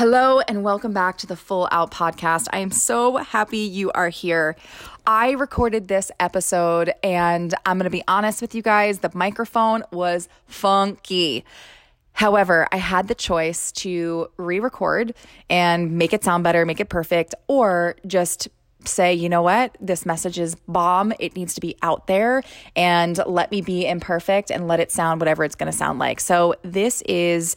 Hello, and welcome back to the Full Out Podcast. I am so happy you are here. I recorded this episode, and I'm going to be honest with you guys the microphone was funky. However, I had the choice to re record and make it sound better, make it perfect, or just say, you know what, this message is bomb. It needs to be out there and let me be imperfect and let it sound whatever it's going to sound like. So, this is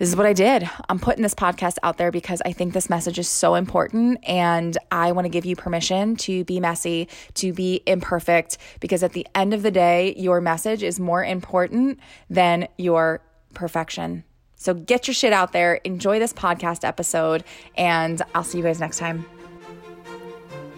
this is what I did. I'm putting this podcast out there because I think this message is so important and I want to give you permission to be messy, to be imperfect, because at the end of the day, your message is more important than your perfection. So get your shit out there, enjoy this podcast episode, and I'll see you guys next time.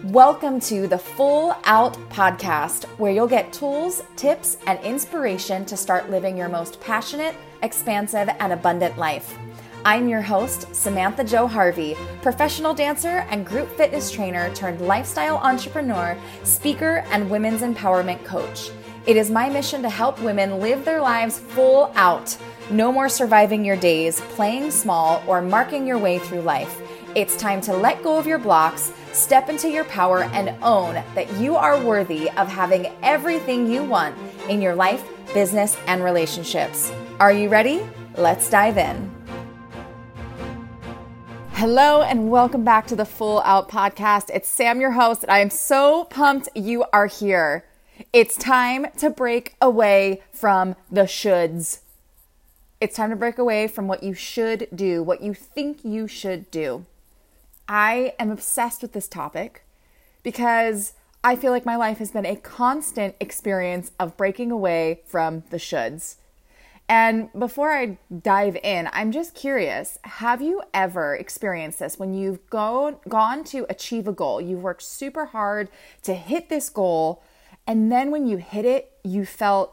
Welcome to the Full Out Podcast, where you'll get tools, tips, and inspiration to start living your most passionate expansive, and abundant life. I'm your host, Samantha Jo Harvey, professional dancer and group fitness trainer turned lifestyle entrepreneur, speaker, and women's empowerment coach. It is my mission to help women live their lives full out. No more surviving your days, playing small, or marking your way through life. It's time to let go of your blocks, step into your power, and own that you are worthy of having everything you want in your life, business, and relationships. Are you ready? Let's dive in. Hello, and welcome back to the Full Out Podcast. It's Sam, your host, and I am so pumped you are here. It's time to break away from the shoulds. It's time to break away from what you should do, what you think you should do. I am obsessed with this topic because I feel like my life has been a constant experience of breaking away from the shoulds. And before I dive in, I'm just curious have you ever experienced this when you've go, gone to achieve a goal? You've worked super hard to hit this goal, and then when you hit it, you felt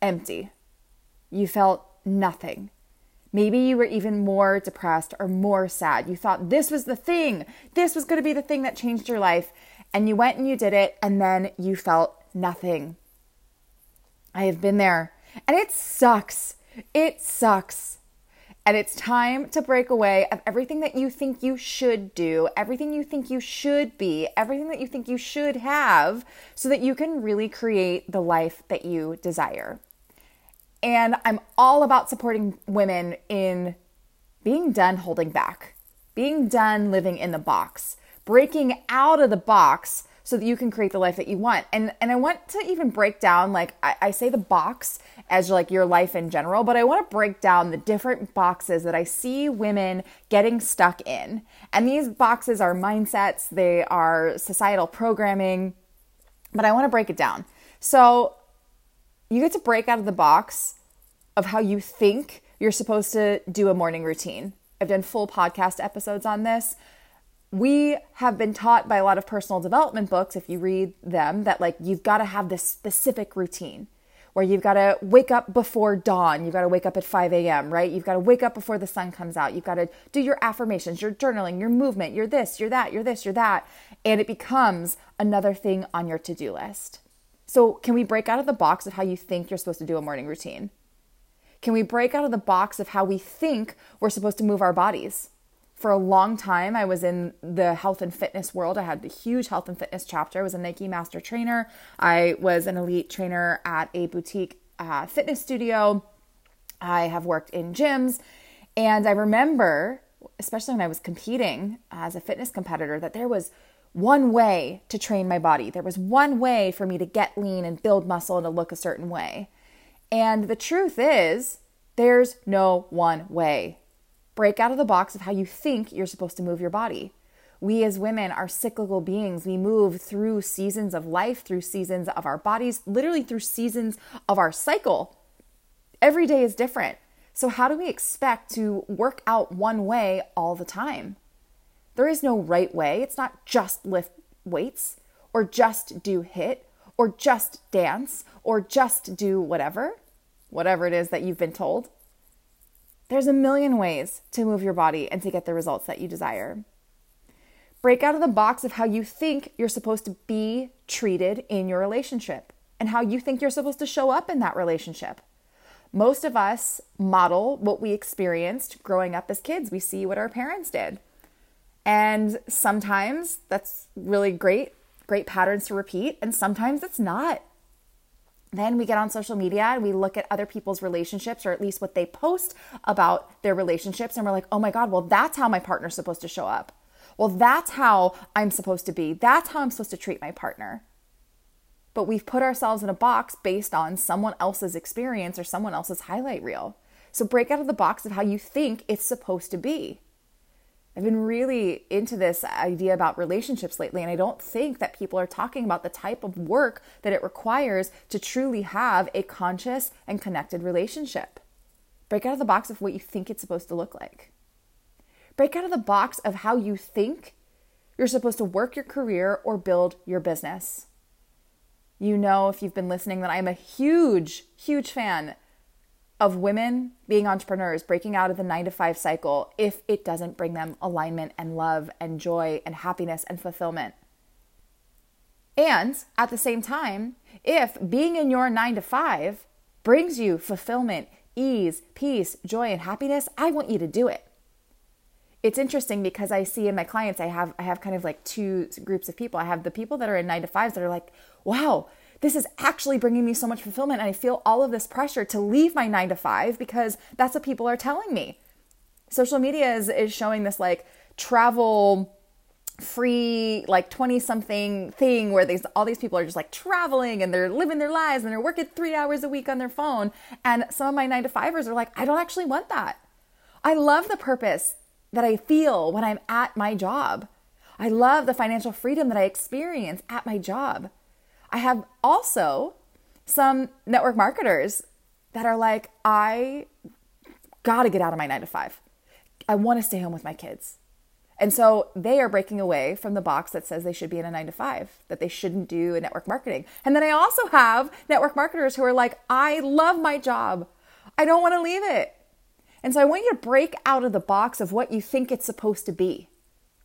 empty. You felt nothing. Maybe you were even more depressed or more sad. You thought this was the thing, this was going to be the thing that changed your life. And you went and you did it, and then you felt nothing. I have been there. And it sucks. It sucks. And it's time to break away of everything that you think you should do, everything you think you should be, everything that you think you should have, so that you can really create the life that you desire. And I'm all about supporting women in being done holding back, being done living in the box, breaking out of the box so that you can create the life that you want. And and I want to even break down like I, I say the box as like your life in general, but I want to break down the different boxes that I see women getting stuck in. And these boxes are mindsets, they are societal programming, but I want to break it down. So you get to break out of the box of how you think you're supposed to do a morning routine. I've done full podcast episodes on this we have been taught by a lot of personal development books, if you read them, that like you've got to have this specific routine where you've got to wake up before dawn. You've got to wake up at 5 a.m., right? You've got to wake up before the sun comes out. You've got to do your affirmations, your journaling, your movement, you're this, you're that, you're this, you're that. And it becomes another thing on your to do list. So, can we break out of the box of how you think you're supposed to do a morning routine? Can we break out of the box of how we think we're supposed to move our bodies? For a long time i was in the health and fitness world. I had the huge health and fitness chapter. I was a Nike master trainer. I was an elite trainer at a boutique uh, fitness studio. I have worked in gyms. And i remember especially when i was competing as a fitness competitor that there was one way to train my body. There was one way for me to get lean and build muscle and to look a certain way. And the truth is there's no one way Break out of the box of how you think you're supposed to move your body. We as women are cyclical beings. We move through seasons of life, through seasons of our bodies, literally through seasons of our cycle. Every day is different. So, how do we expect to work out one way all the time? There is no right way. It's not just lift weights or just do HIIT or just dance or just do whatever, whatever it is that you've been told. There's a million ways to move your body and to get the results that you desire. Break out of the box of how you think you're supposed to be treated in your relationship and how you think you're supposed to show up in that relationship. Most of us model what we experienced growing up as kids. We see what our parents did. And sometimes that's really great, great patterns to repeat, and sometimes it's not. Then we get on social media and we look at other people's relationships, or at least what they post about their relationships, and we're like, oh my God, well, that's how my partner's supposed to show up. Well, that's how I'm supposed to be. That's how I'm supposed to treat my partner. But we've put ourselves in a box based on someone else's experience or someone else's highlight reel. So break out of the box of how you think it's supposed to be. I've been really into this idea about relationships lately, and I don't think that people are talking about the type of work that it requires to truly have a conscious and connected relationship. Break out of the box of what you think it's supposed to look like. Break out of the box of how you think you're supposed to work your career or build your business. You know, if you've been listening, that I'm a huge, huge fan of women being entrepreneurs, breaking out of the nine to five cycle if it doesn't bring them alignment and love and joy and happiness and fulfillment. And at the same time, if being in your nine to five brings you fulfillment, ease, peace, joy, and happiness, I want you to do it. It's interesting because I see in my clients, I have I have kind of like two groups of people. I have the people that are in nine to fives that are like, wow, this is actually bringing me so much fulfillment. And I feel all of this pressure to leave my nine to five because that's what people are telling me. Social media is, is showing this like travel free like 20 something thing where these all these people are just like traveling and they're living their lives and they're working 3 hours a week on their phone and some of my 9 to 5ers are like I don't actually want that. I love the purpose that I feel when I'm at my job. I love the financial freedom that I experience at my job. I have also some network marketers that are like, I got to get out of my nine to five. I want to stay home with my kids. And so they are breaking away from the box that says they should be in a nine to five, that they shouldn't do a network marketing. And then I also have network marketers who are like, I love my job. I don't want to leave it. And so I want you to break out of the box of what you think it's supposed to be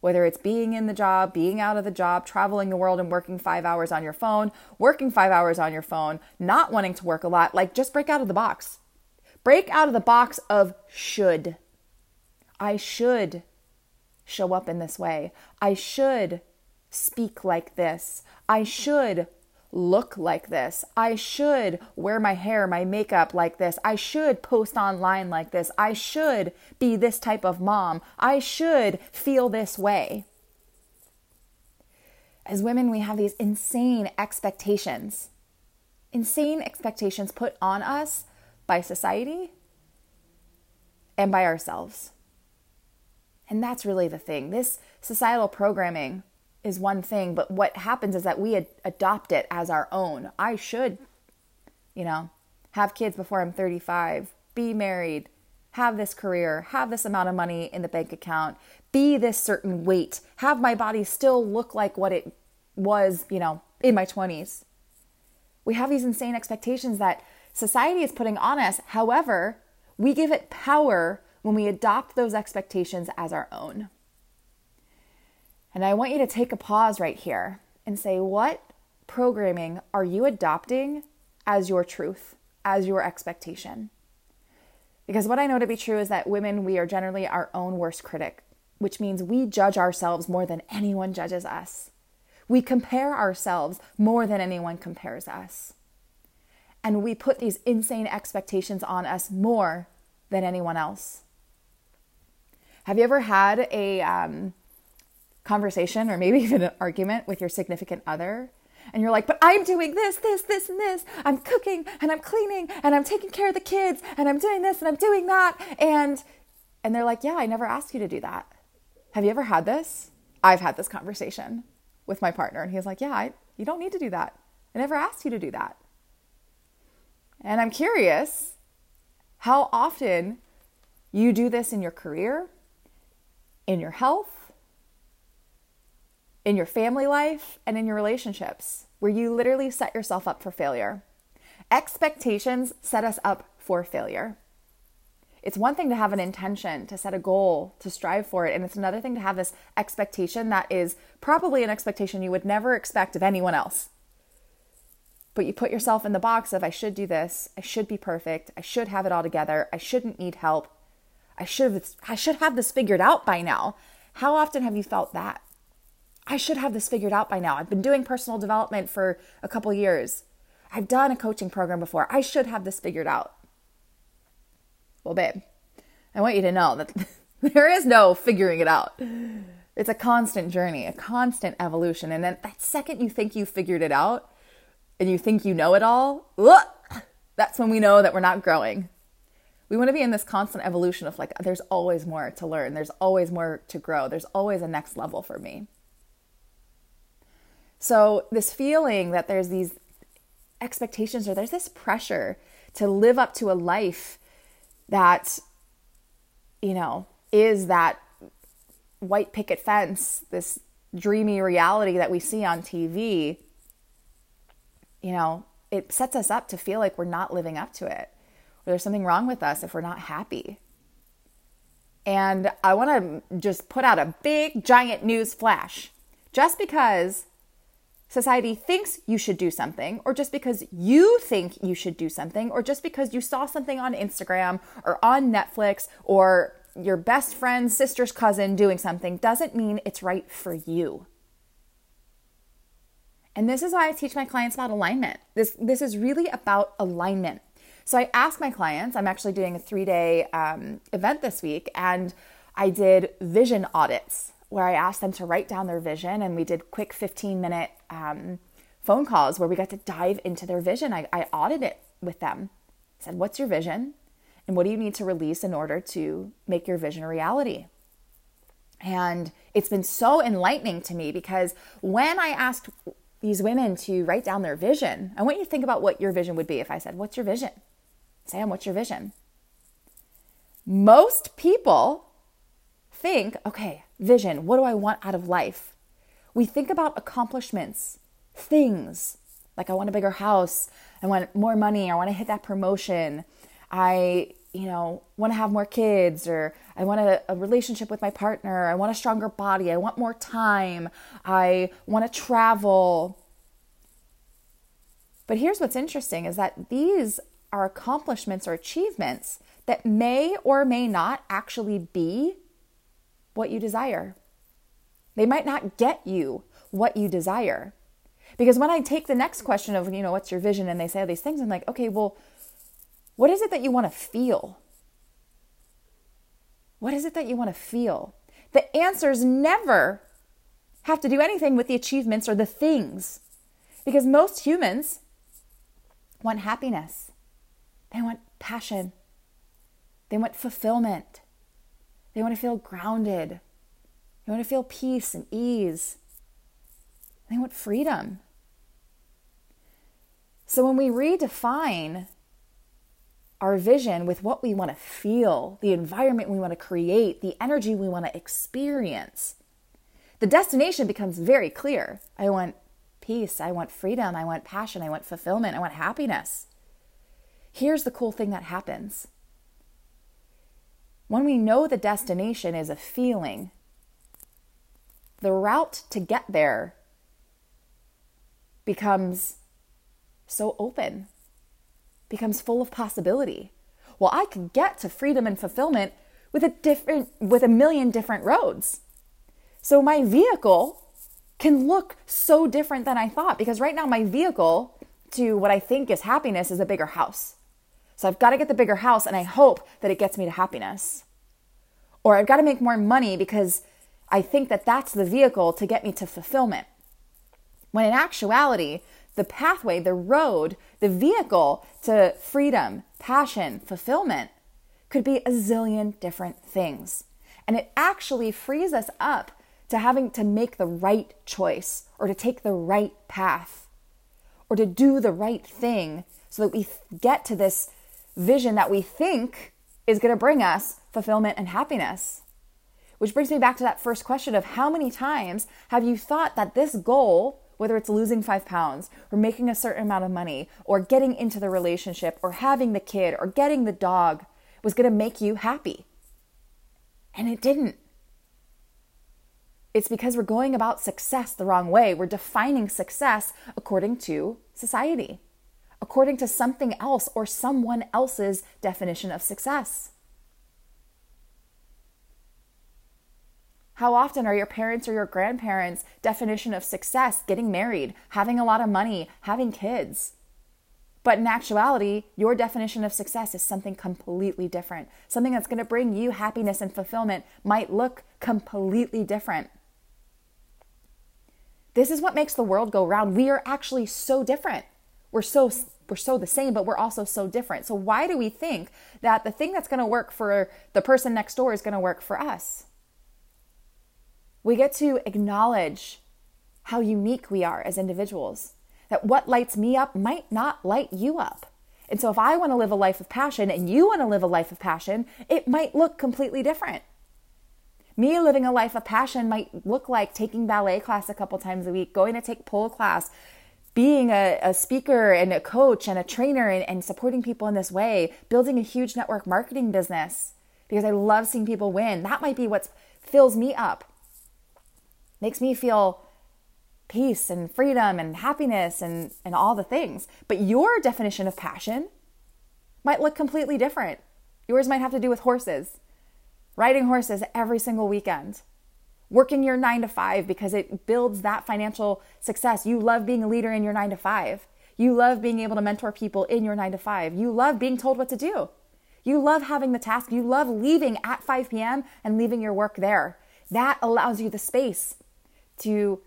whether it's being in the job, being out of the job, traveling the world and working five hours on your phone, working five hours on your phone, not wanting to work a lot, like just break out of the box. Break out of the box of should. I should show up in this way. I should speak like this. I should look like this. I should wear my hair, my makeup like this. I should post online like this. I should be this type of mom. I should feel this way. As women, we have these insane expectations, insane expectations put on us by society and by ourselves. And that's really the thing. This societal programming is one thing, but what happens is that we ad- adopt it as our own. I should, you know, have kids before I'm 35, be married, have this career, have this amount of money in the bank account, be this certain weight, have my body still look like what it was, you know, in my 20s. We have these insane expectations that society is putting on us. However, we give it power when we adopt those expectations as our own. And I want you to take a pause right here and say, what programming are you adopting as your truth, as your expectation? Because what I know to be true is that women, we are generally our own worst critic, which means we judge ourselves more than anyone judges us. We compare ourselves more than anyone compares us. And we put these insane expectations on us more than anyone else. Have you ever had a, um, conversation or maybe even an argument with your significant other and you're like, but I'm doing this, this, this, and this. I'm cooking and I'm cleaning and I'm taking care of the kids and I'm doing this and I'm doing that. And and they're like, yeah, I never asked you to do that. Have you ever had this? I've had this conversation with my partner, and he's like, yeah, I, you don't need to do that. I never asked you to do that. And I'm curious how often you do this in your career, in your health, in your family life and in your relationships, where you literally set yourself up for failure. Expectations set us up for failure. It's one thing to have an intention, to set a goal, to strive for it, and it's another thing to have this expectation that is probably an expectation you would never expect of anyone else. But you put yourself in the box of I should do this, I should be perfect, I should have it all together, I shouldn't need help, I should have this figured out by now. How often have you felt that? I should have this figured out by now. I've been doing personal development for a couple years. I've done a coaching program before. I should have this figured out. Well, babe, I want you to know that there is no figuring it out. It's a constant journey, a constant evolution. And then that second you think you figured it out and you think you know it all, that's when we know that we're not growing. We want to be in this constant evolution of like, there's always more to learn, there's always more to grow, there's always a next level for me. So, this feeling that there's these expectations or there's this pressure to live up to a life that, you know, is that white picket fence, this dreamy reality that we see on TV, you know, it sets us up to feel like we're not living up to it. Or there's something wrong with us if we're not happy. And I want to just put out a big, giant news flash. Just because society thinks you should do something, or just because you think you should do something, or just because you saw something on Instagram or on Netflix or your best friend's sister's cousin doing something, doesn't mean it's right for you. And this is why I teach my clients about alignment. This, this is really about alignment. So I ask my clients, I'm actually doing a three day um, event this week, and I did vision audits where I asked them to write down their vision, and we did quick 15 minute um, phone calls where we got to dive into their vision. I, I audited it with them. I said, What's your vision? And what do you need to release in order to make your vision a reality? And it's been so enlightening to me because when I asked these women to write down their vision, I want you to think about what your vision would be if I said, What's your vision? Sam, what's your vision? Most people think, okay, vision, what do I want out of life? We think about accomplishments, things, like I want a bigger house, I want more money, I want to hit that promotion, I, you know, want to have more kids, or I want a, a relationship with my partner, I want a stronger body, I want more time, I want to travel. But here's what's interesting is that these are accomplishments or achievements that may or may not actually be what you desire. They might not get you what you desire. Because when I take the next question of, you know, what's your vision? And they say all these things, I'm like, okay, well, what is it that you want to feel? What is it that you want to feel? The answers never have to do anything with the achievements or the things. Because most humans want happiness, they want passion, they want fulfillment, they want to feel grounded. They want to feel peace and ease. They want freedom. So when we redefine our vision with what we want to feel, the environment we want to create, the energy we want to experience, the destination becomes very clear. I want peace, I want freedom, I want passion, I want fulfillment, I want happiness. Here's the cool thing that happens when we know the destination is a feeling, the route to get there becomes so open, becomes full of possibility. Well, I could get to freedom and fulfillment with a different with a million different roads. So my vehicle can look so different than I thought because right now my vehicle to what I think is happiness is a bigger house. So I've got to get the bigger house and I hope that it gets me to happiness. Or I've got to make more money because I think that that's the vehicle to get me to fulfillment. When in actuality, the pathway, the road, the vehicle to freedom, passion, fulfillment could be a zillion different things. And it actually frees us up to having to make the right choice or to take the right path or to do the right thing so that we get to this vision that we think is going to bring us fulfillment and happiness. Which brings me back to that first question of how many times have you thought that this goal, whether it's losing five pounds or making a certain amount of money or getting into the relationship or having the kid or getting the dog, was going to make you happy? And it didn't. It's because we're going about success the wrong way. We're defining success according to society, according to something else or someone else's definition of success. How often are your parents or your grandparents' definition of success getting married, having a lot of money, having kids? But in actuality, your definition of success is something completely different. Something that's going to bring you happiness and fulfillment might look completely different. This is what makes the world go round. We are actually so different. We're so we're so the same, but we're also so different. So why do we think that the thing that's going to work for the person next door is going to work for us? We get to acknowledge how unique we are as individuals. That what lights me up might not light you up. And so if I want to live a life of passion and you want to live a life of passion, it might look completely different. Me living a life of passion might look like taking ballet class a couple times a week, going to take pole class, being a, a speaker and a coach and a trainer and, and supporting people in this way, building a huge network marketing business because I love seeing people win. That might be what fills me up, makes me feel peace and freedom and happiness and, and all the things. But your definition of passion might look completely different. Yours might have to do with horses riding horses every single weekend, working your nine to five because it builds that financial success. You love being a leader in your nine to five. You love being able to mentor people in your nine to five. You love being told what to do. You love having the task. You love leaving at 5 p.m. and leaving your work there. That allows you the space to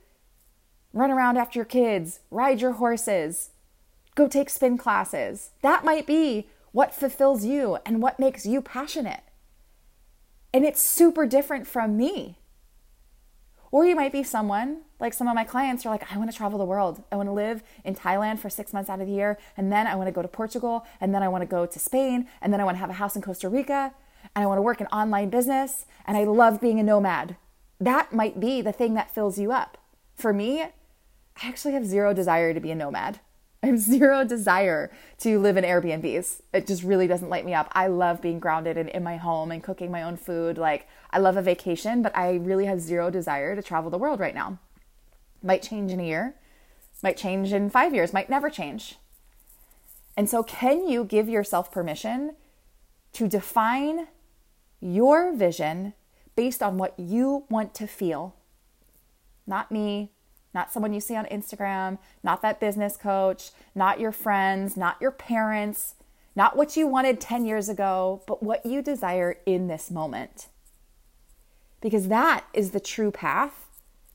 run around after your kids, ride your horses, go take spin classes. That might be what fulfills you and what makes you passionate. And it's super different from me. Or you might be someone, like some of my clients are like, I want to travel the world. I want to live in Thailand for six months out of the year. And then I want to go to Portugal. And then I want to go to Spain. And then I want to have a house in Costa Rica. And I want to work in online business. And I love being a nomad. That might be the thing that fills you up. For me, I actually have zero desire to be a nomad. I have zero desire to live in Airbnbs. It just really doesn't light me up. I love being grounded and in my home and cooking my own food. Like, I love a vacation, but I really have zero desire to travel the world right now. Might change in a year, might change in five years, might never change. And so, can you give yourself permission to define your vision based on what you want to feel? Not me, not someone you see on Instagram, not that business coach, not your friends, not your parents, not what you wanted 10 years ago, but what you desire in this moment. Because that is the true path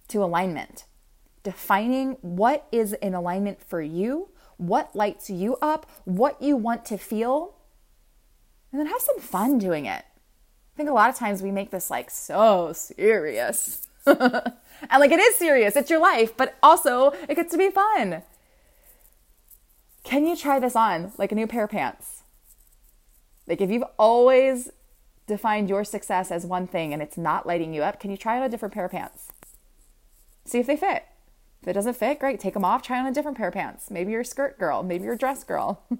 to alignment. Defining what is in alignment for you, what lights you up, what you want to feel, and then have some fun doing it. I think a lot of times we make this like so serious. And like it is serious, it's your life, but also it gets to be fun. Can you try this on like a new pair of pants? Like if you've always defined your success as one thing and it's not lighting you up, can you try on a different pair of pants? See if they fit. If it doesn't fit, great, take them off, try on a different pair of pants. Maybe you're a skirt girl, maybe you're a dress girl.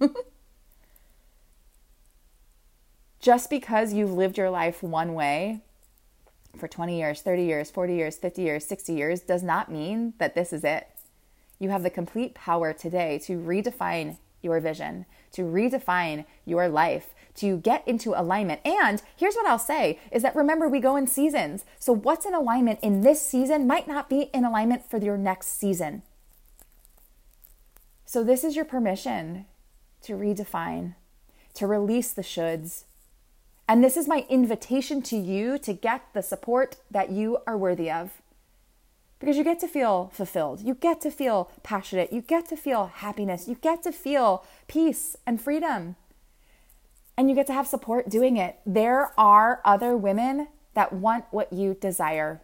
Just because you've lived your life one way for 20 years, 30 years, 40 years, 50 years, 60 years does not mean that this is it. You have the complete power today to redefine your vision, to redefine your life, to get into alignment. And here's what I'll say is that remember, we go in seasons. So what's in alignment in this season might not be in alignment for your next season. So this is your permission to redefine, to release the shoulds, and this is my invitation to you to get the support that you are worthy of. Because you get to feel fulfilled. You get to feel passionate. You get to feel happiness. You get to feel peace and freedom. And you get to have support doing it. There are other women that want what you desire.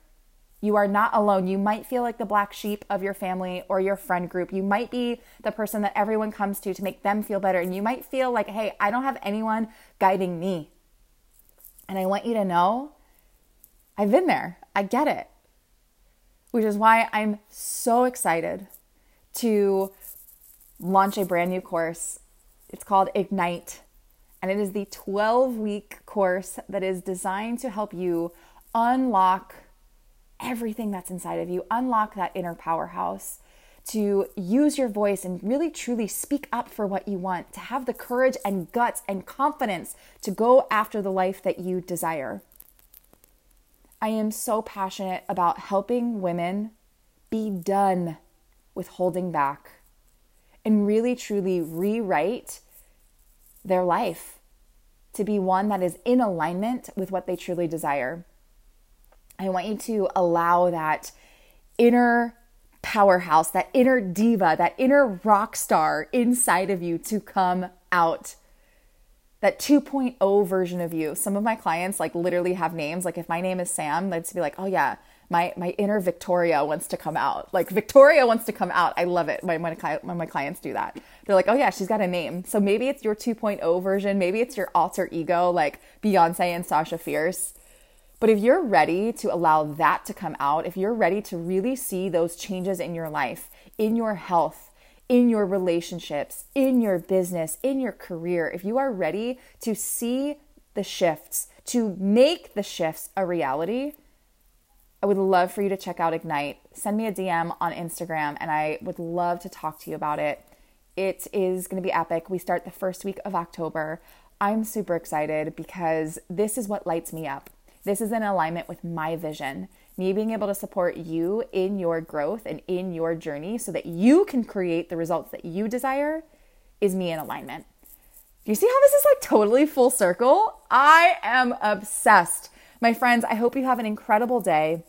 You are not alone. You might feel like the black sheep of your family or your friend group. You might be the person that everyone comes to to make them feel better. And you might feel like, hey, I don't have anyone guiding me. And I want you to know I've been there. I get it. Which is why I'm so excited to launch a brand new course. It's called Ignite, and it is the 12 week course that is designed to help you unlock everything that's inside of you, unlock that inner powerhouse to use your voice and really truly speak up for what you want, to have the courage and guts and confidence to go after the life that you desire. I am so passionate about helping women be done with holding back and really truly rewrite their life to be one that is in alignment with what they truly desire. I want you to allow that inner powerhouse, that inner diva, that inner rock star inside of you to come out. That 2.0 version of you. Some of my clients like literally have names. Like if my name is Sam, they'd be like, "Oh yeah, my my inner Victoria wants to come out. Like Victoria wants to come out. I love it when, when my clients do that. They're like, oh yeah, she's got a name. So maybe it's your 2.0 version. Maybe it's your alter ego, like Beyonce and Sasha Fierce. But if you're ready to allow that to come out, if you're ready to really see those changes in your life, in your health, in your relationships, in your business, in your career, if you are ready to see the shifts, to make the shifts a reality, I would love for you to check out Ignite. Send me a DM on Instagram and I would love to talk to you about it. It is going to be epic. We start the first week of October. I'm super excited because this is what lights me up. This is in alignment with my vision. Me being able to support you in your growth and in your journey so that you can create the results that you desire is me in alignment. Do you see how this is like totally full circle? I am obsessed. My friends, I hope you have an incredible day.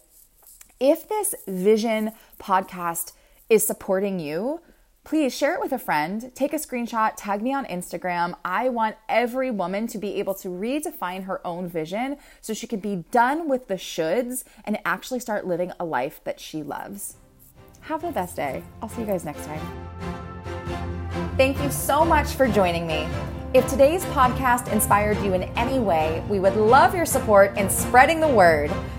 If this vision podcast is supporting you, please share it with a friend. Take a screenshot, tag me on Instagram. I want every woman to be able to redefine her own vision so she can be done with the shoulds and actually start living a life that she loves. Have the best day. I'll see you guys next time. Thank you so much for joining me. If today's podcast inspired you in any way, we would love your support in spreading the word.